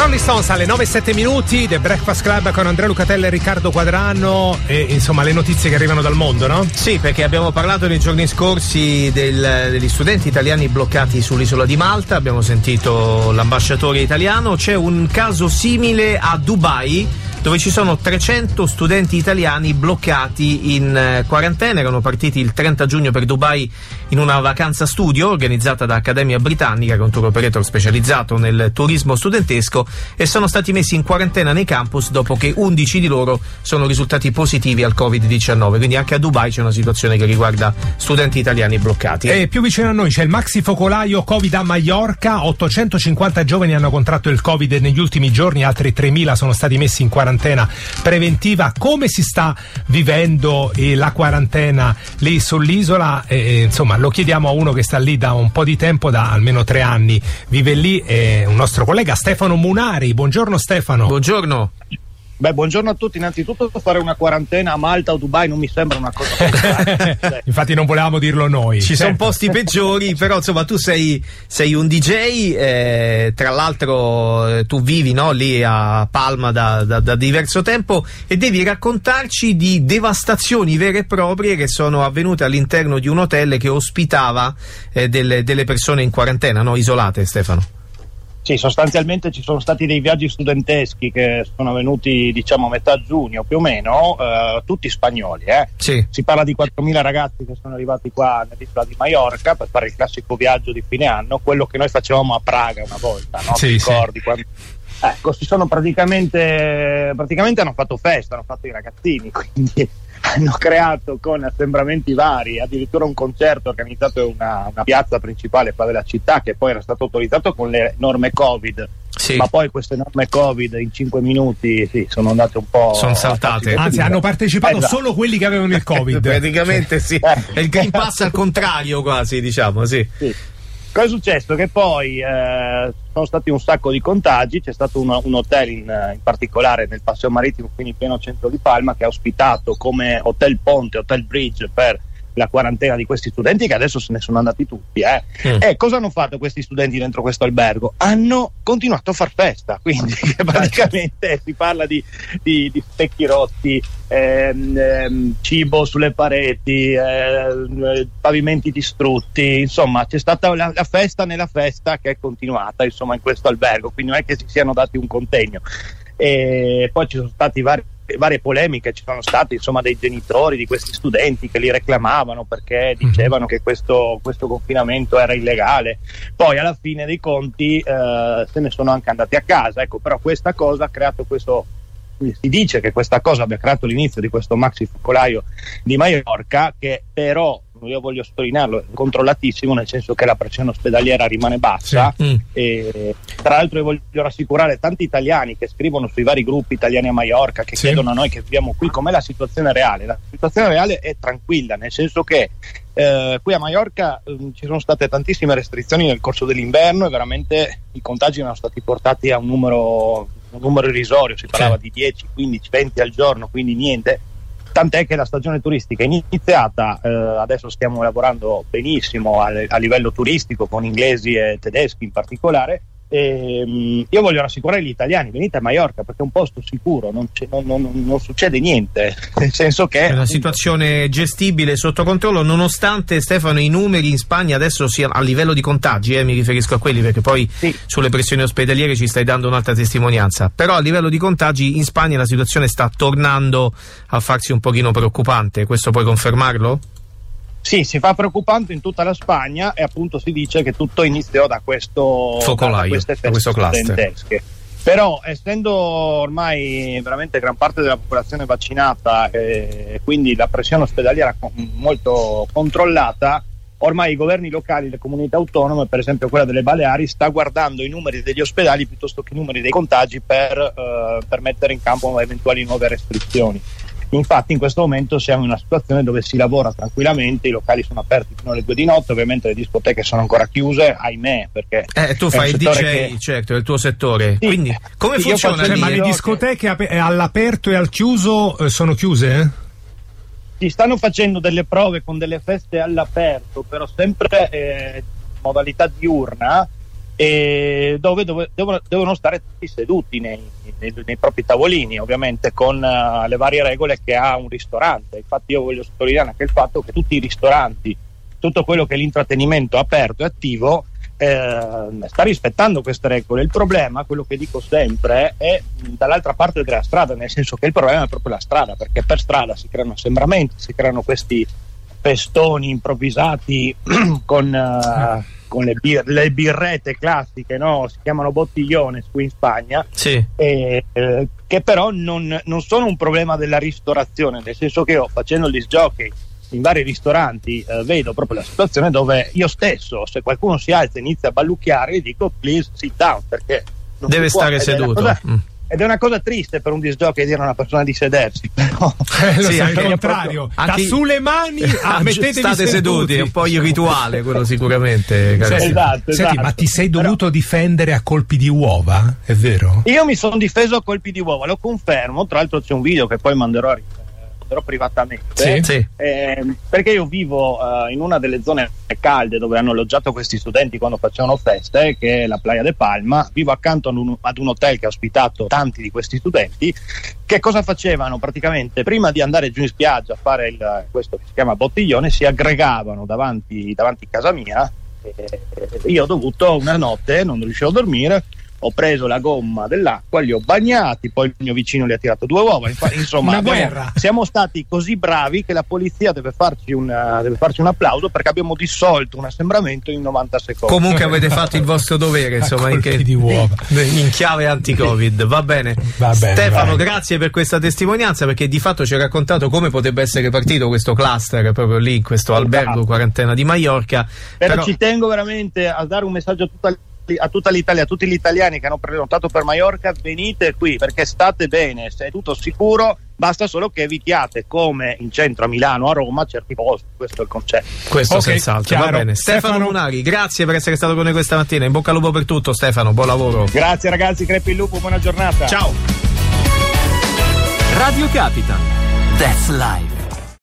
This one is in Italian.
Rolling Stones alle 9-7 minuti, The Breakfast Club con Andrea Lucatella e Riccardo Quadrano. E insomma le notizie che arrivano dal mondo, no? Sì, perché abbiamo parlato nei giorni scorsi del, degli studenti italiani bloccati sull'isola di Malta, abbiamo sentito l'ambasciatore italiano, c'è un caso simile a Dubai dove ci sono 300 studenti italiani bloccati in eh, quarantena, erano partiti il 30 giugno per Dubai in una vacanza studio organizzata da Accademia Britannica, che è un tour operator specializzato nel turismo studentesco, e sono stati messi in quarantena nei campus dopo che 11 di loro sono risultati positivi al Covid-19. Quindi anche a Dubai c'è una situazione che riguarda studenti italiani bloccati. E più vicino a noi c'è il maxi focolaio Covid a Maiorca, 850 giovani hanno contratto il Covid negli ultimi giorni, altri 3.000 sono stati messi in quarantena preventiva. Come si sta vivendo eh, la quarantena lì sull'isola? Eh, insomma, lo chiediamo a uno che sta lì da un po' di tempo, da almeno tre anni. Vive lì, eh, un nostro collega Stefano Munari. Buongiorno Stefano. Buongiorno. Beh, buongiorno a tutti. Innanzitutto fare una quarantena a Malta o Dubai non mi sembra una cosa Infatti non volevamo dirlo noi. Ci certo. sono posti peggiori, però insomma tu sei, sei un DJ, eh, tra l'altro eh, tu vivi no, lì a Palma da, da, da, diverso tempo e devi raccontarci di devastazioni vere e proprie che sono avvenute all'interno di un hotel che ospitava eh, delle, delle persone in quarantena, no? isolate Stefano. Sì, sostanzialmente ci sono stati dei viaggi studenteschi che sono avvenuti diciamo a metà giugno più o meno, eh, tutti spagnoli. Eh. Sì. Si parla di 4.000 ragazzi che sono arrivati qua nell'isola di Mallorca per fare il classico viaggio di fine anno, quello che noi facevamo a Praga una volta, no? Sì, Ti ricordi? Sì. Quando... Ecco, si sono praticamente, praticamente hanno fatto festa, hanno fatto i ragazzini, quindi hanno creato con assembramenti vari, addirittura un concerto organizzato in una, una piazza principale qua della città che poi era stato autorizzato con le norme Covid. Sì. Ma poi queste norme Covid in 5 minuti sì, sono andate un po'. Sono saltate. Anzi, hanno partecipato esatto. solo quelli che avevano il Covid. Praticamente sì. Eh. È il Green Pass al contrario, quasi, diciamo, sì. sì. Cosa è successo? Che poi eh, sono stati un sacco di contagi, c'è stato un, un hotel in, in, particolare nel Paseo Marittimo, quindi in pieno centro di Palma, che ha ospitato come hotel ponte, hotel bridge per la quarantena di questi studenti che adesso se ne sono andati tutti. Eh. Mm. E cosa hanno fatto questi studenti dentro questo albergo? Hanno continuato a far festa, quindi praticamente si parla di, di, di specchi rotti, ehm, ehm, cibo sulle pareti, ehm, pavimenti distrutti, insomma c'è stata la, la, festa nella festa che è continuata insomma, in questo albergo, quindi non è che si siano dati un contegno. E poi ci sono stati vari varie polemiche ci sono state insomma dei genitori di questi studenti che li reclamavano perché mhm. dicevano che questo, questo confinamento era illegale poi alla fine dei conti eh, se ne sono anche andati a casa ecco però questa cosa ha creato questo si dice che questa cosa abbia creato l'inizio di questo maxi focolaio di Mallorca che però io voglio sottolinearlo, è controllatissimo nel senso che la pressione ospedaliera rimane bassa sì. mm. e tra l'altro io voglio rassicurare tanti italiani che scrivono sui vari gruppi italiani a Mallorca che sì. chiedono a noi che viviamo qui com'è la situazione reale. La situazione reale è tranquilla, nel senso che eh, qui a Mallorca eh, ci sono state tantissime restrizioni nel corso dell'inverno e veramente i contagi erano stati portati a un numero, un numero irrisorio, si parlava sì. di 10, 15, 20 al giorno, quindi niente tant'è che la stagione turistica è iniziata, eh, adesso stiamo lavorando benissimo a, a, livello turistico con inglesi e tedeschi in particolare. E, um, io voglio rassicurare gli italiani: venite a Mallorca perché è un posto sicuro, non, non, non, non succede niente. Nel senso che è una situazione gestibile sotto controllo, nonostante Stefano i numeri in Spagna adesso siano a livello di contagi, eh, mi riferisco a quelli perché poi sì. sulle pressioni ospedaliere ci stai dando un'altra testimonianza. Però a livello di contagi in Spagna la situazione sta tornando a farsi un pochino preoccupante. Questo puoi confermarlo? Sì, si fa preoccupante in tutta la Spagna e appunto si dice che tutto iniziò da questo focolaio, da queste da questo cluster. Però essendo ormai veramente gran parte della popolazione vaccinata e eh, quindi la pressione ospedaliera molto controllata, ormai i governi locali, le comunità autonome, per esempio quella delle Baleari, sta guardando i numeri degli ospedali piuttosto che i numeri dei contagi per, eh, per mettere in campo eventuali nuove restrizioni. Infatti in questo momento siamo in una situazione dove si lavora tranquillamente, i locali sono aperti fino alle 2 di notte, ovviamente le discoteche sono ancora chiuse, ahimè, perché... Eh, tu fai il DJ, che... certo, è il tuo settore. Sì, Quindi come sì, funziona? Cioè, ma le discoteche che... all'aperto e al chiuso eh, sono chiuse? Si stanno facendo delle prove con delle feste all'aperto, però sempre eh, in modalità diurna e dove, dove devono, devono, stare tutti seduti nei, nei, nei propri tavolini, ovviamente con uh, le varie regole che ha un ristorante. Infatti io voglio sottolineare anche il fatto che tutti i ristoranti, tutto quello che è l'intrattenimento aperto e attivo, eh, sta rispettando queste regole. Il problema, quello che dico sempre, è dall'altra parte della strada, nel senso che il problema è proprio la strada, perché per strada si creano assembramenti, si creano questi festoni improvvisati con... Uh, con le, bir- le, birrette classiche, no? si chiamano bottigliones qui in Spagna, sì. eh, eh, che però non, non, sono un problema della ristorazione, nel senso che io facendo disc jockey in vari ristoranti eh, vedo proprio la situazione dove io stesso, se qualcuno si alza e inizia a ballucchiare, gli dico please sit down perché deve stare seduto. Cosa, mm. Ed è una cosa triste per un disgiockey dire a una persona di sedersi. Però, eh, sì, il contrario. Anche... sulle mani, ah, mettetevi state seduti. seduti. È un po' il rituale, quello sicuramente. Sì, esatto, esatto. Senti, ma ti sei dovuto però... difendere a colpi di uova? È vero? Io mi sono difeso a colpi di uova, lo confermo. Tra l'altro c'è un video che poi manderò a però privatamente. Sì, sì. Eh, perché io vivo uh, in una delle zone calde dove hanno alloggiato questi studenti quando facevano feste, che è la Playa de Palma. Vivo accanto ad un, ad un hotel che ha ospitato tanti di questi studenti. Che cosa facevano? Praticamente prima di andare giù in spiaggia a fare il, questo che si chiama bottiglione, si aggregavano davanti, davanti a casa mia. io ho dovuto una notte, non riuscivo a dormire, ho preso la gomma dell'acqua, li ho bagnati, poi il mio vicino li ha tirato due uova. Insomma, abbiamo, siamo stati così bravi che la polizia deve farci, una, deve farci, un applauso perché abbiamo dissolto un assembramento in 90 secondi. Comunque avete fatto il vostro dovere, insomma, in, che, di uova. in chiave anti-Covid. Va bene. Va bene Stefano, vai. grazie per questa testimonianza perché di fatto ci ha raccontato come potrebbe essere partito questo cluster proprio lì, in questo esatto. albergo quarantena di Mallorca. Però, Però ci tengo veramente a dare un messaggio a tutta a tutta l'Italia, a tutti gli italiani che hanno prenotato per Mallorca, venite qui perché state bene, se è tutto sicuro, basta solo che evitiate come in centro a Milano, a Roma, certi posti, questo è il concetto. Questo okay, senz'altro, chiaro. va bene. Stefano, Stefano Munari, grazie per essere stato con noi questa mattina, in bocca al lupo per tutto Stefano, buon lavoro. Grazie ragazzi, crepi il lupo, buona giornata. Ciao. Radio Capital, That's Life.